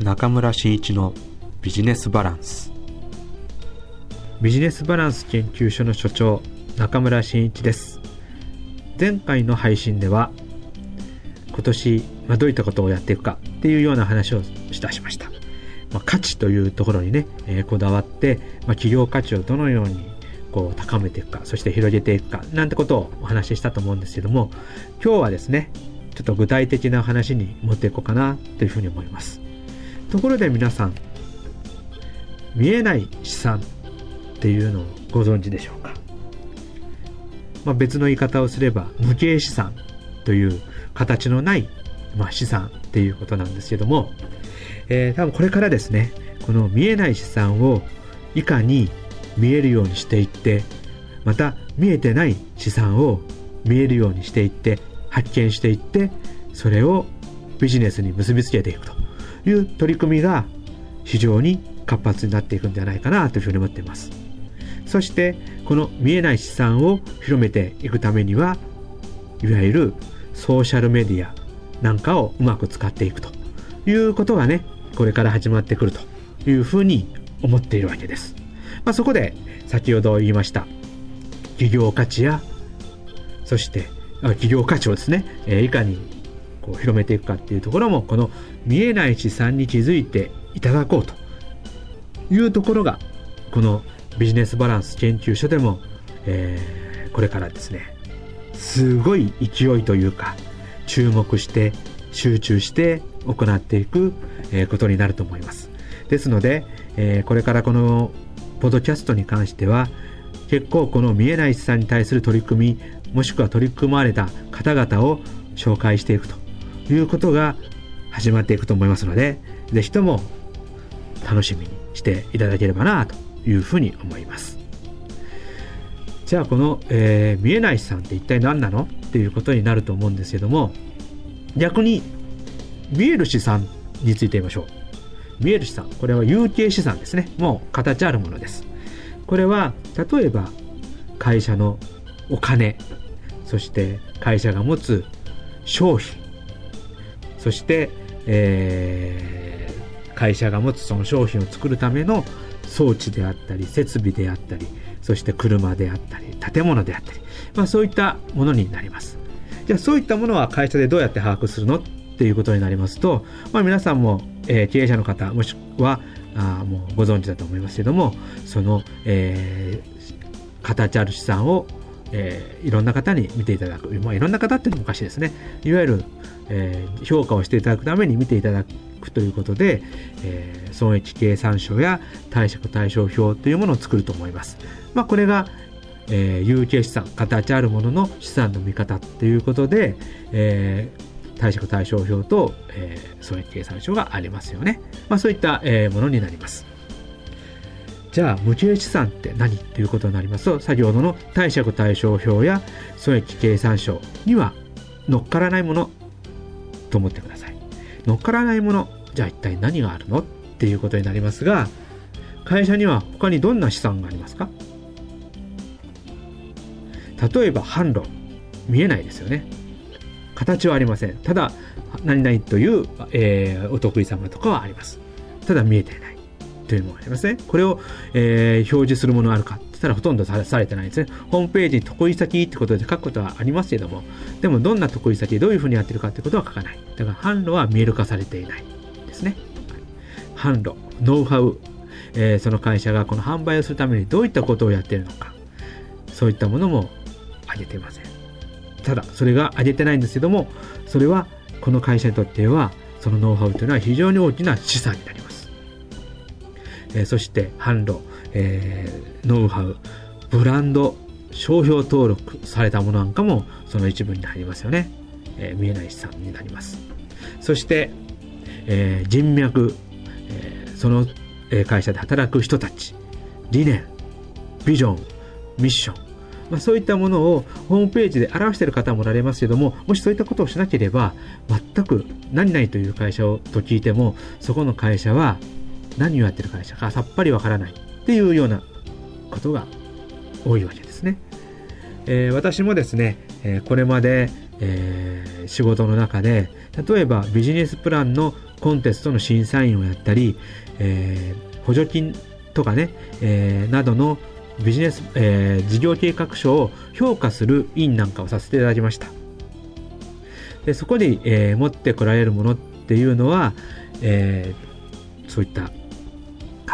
中村真一のビジネスバランス。ビジネスバランス研究所の所長中村真一です。前回の配信では今年、まあ、どういったことをやっていくかっていうような話をいたしました、まあ、価値というところにね、えー、こだわって、まあ、企業価値をどのようにこう高めていくかそして広げていくかなんてことをお話ししたと思うんですけども今日はですねちょっと具体的な話に持っていこうかなというふうに思います。ところで皆さん見えない資産っていうのをご存知でしょうか、まあ、別の言い方をすれば無形資産という形のない、まあ、資産っていうことなんですけども、えー、多分これからですねこの見えない資産をいかに見えるようにしていってまた見えてない資産を見えるようにしていって発見していってそれをビジネスに結びつけていくと。いう取り組みが非常に活発になっていくんじゃないかなというふうに思っています。そしてこの見えない資産を広めていくためにはいわゆるソーシャルメディアなんかをうまく使っていくということがねこれから始まってくるというふうに思っているわけです、まあ、そこで先ほど言いました企業価値やそして企業価値をですね、えいかにこう広めていくかっていうところもこの見えない資産に気づいていただこうというところがこのビジネスバランス研究所でも、えー、これからですねすごい勢いというか注目して集中して行っていく、ことになると思います。ですので、えー、これからこのポッドキャストに関しては結構この見えない資産に対する取り組みもしくは取り組まれた方々を紹介していくと。いうことが始まっていくと思いますので是非とも楽しみにしていただければなというふうに思います。じゃあこの、えー、見えない資産って一体何なの？っていうことになると思うんですけども逆に見える資産について言いましょう。見える資産これは有形資産ですね。もう形あるものです。これは例えば会社のお金そして会社が持つ商品。そして、えー、会社が持つその商品を作るための装置であったり設備であったりそして車であったり建物であったり、まあ、そういったものになります。じゃあそういったものは会社でどうやって把握するのっていうことになりますと、まあ、皆さんも、えー、経営者の方もしくはあもうご存知だと思いますけどもその、えー、形ある資産を、えー、いろんな方に見ていただく、まあ、いろんな方っていうのもおかしいですねいわゆる、えー、評価をしていただくために見ていただくということで、えー、損益計算書や貸借対照表というものを作ると思います。まあ、これがえー、有形資産形あるものの資産の見方ということで、えー、貸借対照表と、えー、損益計算書がありますよね。まあ、そういった、えー、ものになります。じゃあ、無形資産って何ということになりますと、先ほどの貸借対照表や損益計算書には乗っからないものと思ってください。乗っからないもの、じゃあ一体何があるのっていうことになりますが、会社には他にどんな資産がありますか？例えば販路、見えないですよね。形はありません。ただ、何々という、えー、お得意様とかはあります。ただ見えていない。というのがありますね。これを、えー、表示するものあるかって言ったらほとんどされてないですね。ホームページに得意先ってことで書くことはありますけども、でもどんな得意先、どういうふうにやってるかってことは書かない。だから販路は見える化されていないですね。販路、ノウハウ、えー、その会社がこの販売をするためにどういったことをやってるのか、そういったものも挙げていません。ただそれが上げてないんですけどもそれはこの会社にとってはそのノウハウというのは非常に大きな資産になります、えー、そして販路、えー、ノウハウブランド商標登録されたものなんかもその一部に入りますよね、えー、見えない資産になります。そして、えー、人脈、えー、その会社で働く人たち理念ビジョンミッション。まあ、そういったものをホームページで表している方もおられますけども、もしそういったことをしなければ、全く何々という会社をと聞いても、そこの会社は何をやってる会社かさっぱりわからないっていうようなことが多いわけですね。えー、私もですね、えー、これまで、えー、仕事の中で、例えばビジネスプランのコンテストの審査員をやったり、えー、補助金とかね、えー、などのビジネス、えー、事業計画書を評価する委員なんかをさせていただきました。でそこで、えー、持ってこられるものっていうのは、えー、そういった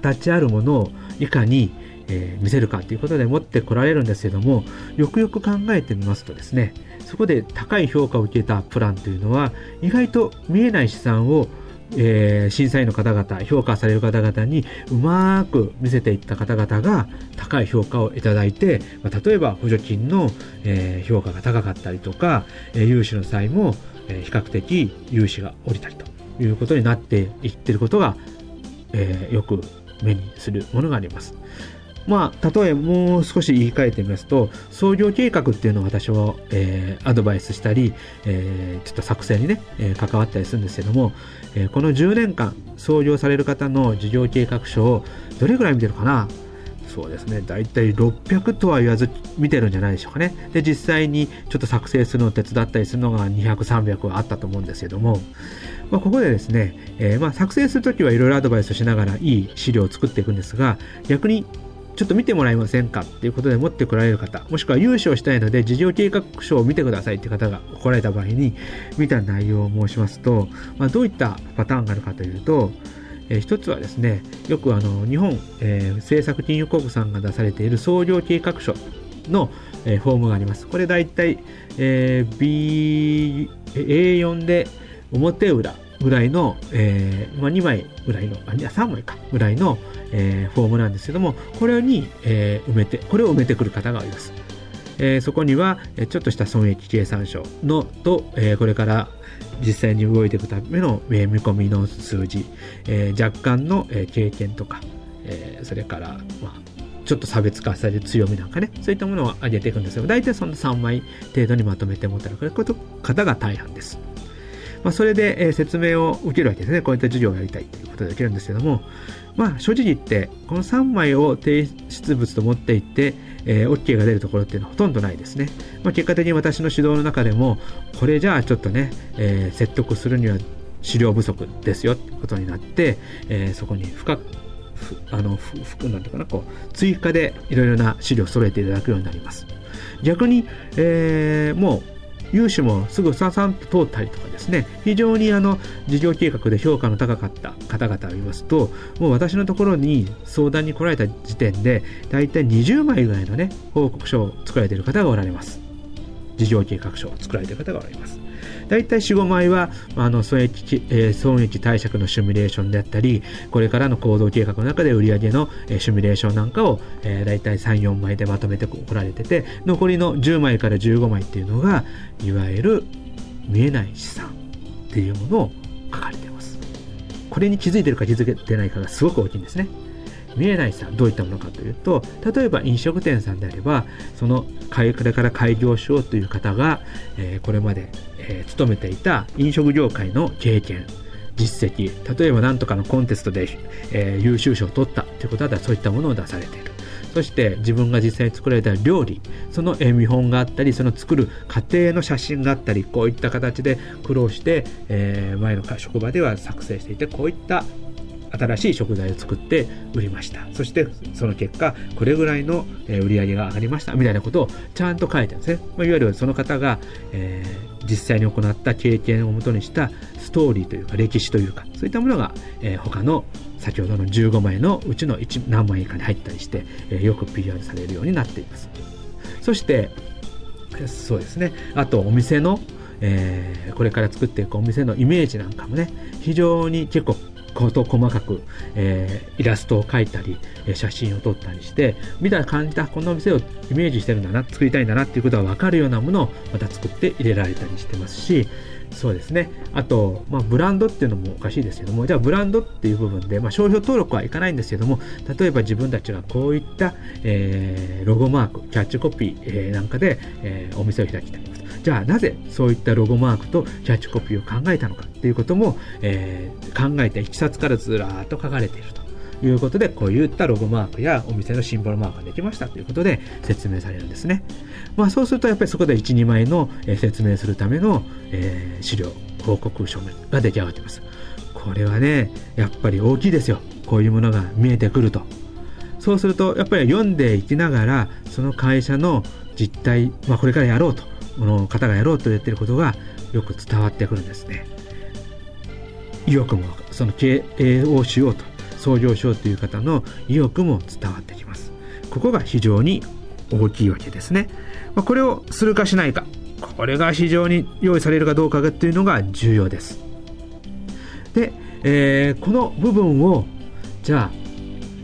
形あるものをいかに、えー、見せるかということで持ってこられるんですけどもよくよく考えてみますとですねそこで高い評価を受けたプランというのは意外と見えない資産をえー、審査員の方々、評価される方々にうまく見せていった方々が高い評価をいただいて、まあ、例えば補助金の、えー、評価が高かったりとか、えー、融資の際も、え比較的融資が下りたりということになっていってることが、えよく目にするものがあります。まあ、例えもう少し言い換えてみますと、創業計画っていうのを私は、えー、アドバイスしたり、えー、ちょっと作成にね、えー、関わったりするんですけども、えこの10年間、創業される方の事業計画書をどれぐらい見てるかなそうですね、大体600とは言わず見てるんじゃないでしょうかね。で、実際にちょっと作成するのを手伝ったりするのが200、300はあったと思うんですけども、まあ、ここでですね、えー、まあ作成するときはいろいろアドバイスしながらいい資料を作っていくんですが、逆にちょっと見てもらえませんかっていうことで持ってこられる方、もしくは融資をしたいので事業計画書を見てくださいっていう方が来られた場合に、見た内容を申しますと、まあ、どういったパターンがあるかというと、えー、一つはですね、よくあの日本、えー、政策金融国さんが出されている創業計画書の、えー、フォームがあります。これ大体、えー、B、A4 で表裏ぐらいの、えーまあ、2枚ぐらいの、あ、3枚か、ぐらいの、えー、フォームなんですけども、これに、えー、埋めて、これを埋めてくる方がいます。えー、そこには、ちょっとした損益計算書のと、えー、これから実際に動いていくための、見込みの数字、えー、若干の、経験とか、えー、それから、まあ、ちょっと差別化される強みなんかね、そういったものを上げていくんですよ。大体その3枚程度にまとめて持ってる方が大半です。まあ、それで、説明を受けるわけですね。こういった授業をやりたいということで受けるんですけども、まあ、正直言って、この3枚を提出物と持っていって、えー、OK が出るところっていうのはほとんどないですね。まあ、結果的に私の指導の中でも、これじゃあちょっとね、えー、説得するには資料不足ですよってことになって、えー、そこに深く、あの、ふ、なんていうかな、こう、追加でいろいろな資料を揃えていただくようになります。逆に、えー、もう融資もすぐささんと通ったりとかですね、非常にあの事業計画で評価の高かった方々を見ますと、もう私のところに相談に来られた時点で、だいたい20枚ぐらいのね、報告書を作られている方がおられます。事業計画書を作られている方がおられます。大体4、5枚は、あの損益、えー、損益貸借のシミュレーションであったり、これからの行動計画の中で売上の、えー、シミュレーションなんかを、えー、大体3、4枚でまとめてこられてて、残りの10枚から15枚っていうのが、いわゆる見えない資産っていうものを書かれてます。これに気づいてるか気づけてないかがすごく大きいんですね。見えない資産どういったものかというと例えば飲食店さんであればそのこれから開業しようという方が、えー、これまで、えー、勤めていた飲食業界の経験実績例えば何とかのコンテストで、えー、優秀賞を取ったということだったらそういったものを出されている。そして自分が実際に作られた料理その見本があったりその作る過程の写真があったりこういった形で苦労して、えー、前の職場では作成していてこういった新しい食材を作って売りました。そしてその結果これぐらいの売り上げが上がりました。みたいなことをちゃんと書いてるんですね、ま、いわゆるその方が、えー、実際に行った経験をもとにしたストーリーというか歴史というかそういったものが、えー、他の先ほどの15枚のうちの1何枚以下に入ったりして、えー、よく PR されるようになっています。そしてそうですね。あとお店のえー、これから作っていくお店のイメージなんかもね非常に結構こと細かく、えー、イラストを描いたり、え写真を撮ったりして、見た感じたこの店をイメージしてるんだな、作りたいんだなっていうことがわかるようなものをまた作って入れられたりしてますし、そうですね。あと、まあ、ブランドっていうのもおかしいですけども、じゃあブランドっていう部分で、まあ、商標登録はいかないんですけども、例えば自分たちがこういった、えー、ロゴマーク、キャッチコピー、えー、なんかで、えー、お店を開きたい。じゃあなぜそういったロゴマークとキャッチコピーを考えたのかっていうことも、えー、考えたいきさつからずらーっと書かれていると。いうことで、こういったロゴマークやお店のシンボルマークができましたということで説明されるんですね。まあそうするとやっぱりそこで1、2枚の説明するための、えー、資料、報告書が出来上がっています。これはねやっぱり大きいですよこういうものが見えてくるとそうするとやっぱり読んでいきながらその会社の実態、まあ、これからやろうとこの方がやろうと言ってることがよく伝わってくるんですね。意欲もその経営をしようと創業しようという方の意欲も伝わってきます。ここが非常に大きいわけですね、まあ、これをするかしないかこれが非常に用意されるかどうかっていうのが重要です。で、えー、この部分をじゃあ、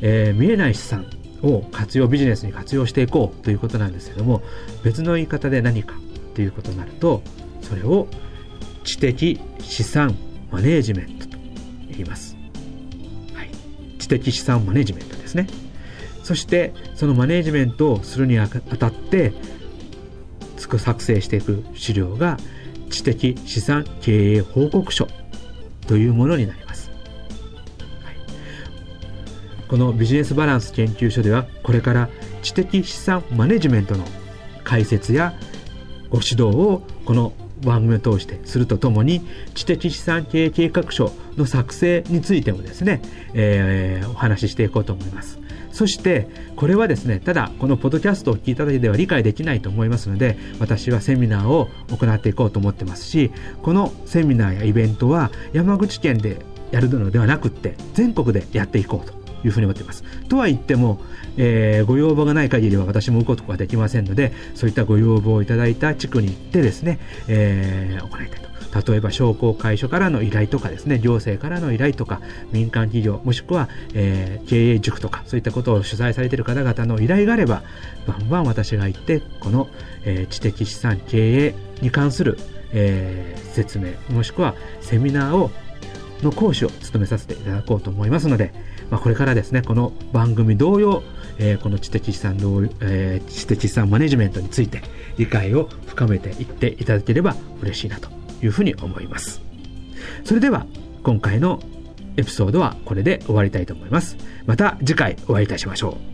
えー、見えない資産を活用ビジネスに活用していこうということなんですけども別の言い方で何かということになるとそれを知的資産マネジメントと言います、はい、知的資産マネジメントですね。そしてそのマネジメントをするにあたって作成していく資料が知的資産経営報告書というものになります、はい、このビジネスバランス研究所ではこれから知的資産マネジメントの解説やご指導をこの番組を通してするとともに知的資産経営計画書の作成についてもですね、えー、お話ししていこうと思います。そしてこれはですねただこのポッドキャストを聞いただけでは理解できないと思いますので私はセミナーを行っていこうと思ってますしこのセミナーやイベントは山口県でやるのではなくって全国でやっていこうと。いうふうに思っています。とは言っても、えー、ご要望がない限りは私も動くことができませんのでそういったご要望をいただいた地区に行ってですね、えー、行いたいと例えば商工会所からの依頼とかですね、行政からの依頼とか、民間企業、もしくは、えー、経営塾とか、そういったことを主催されている方々の依頼があれば、バンバン私が行って、この、えー、知的資産経営に関する、えー、説明、もしくはセミナーをの講師を務めさせていただこうと思いますので、まあ、これからですね、この番組同様、えー、この知的資産の、えー、知的資産マネジメントについて理解を深めていっていただければ嬉しいなというふうに思います。それでは今回のエピソードはこれで終わりたいと思います。また次回お会いいたしましょう。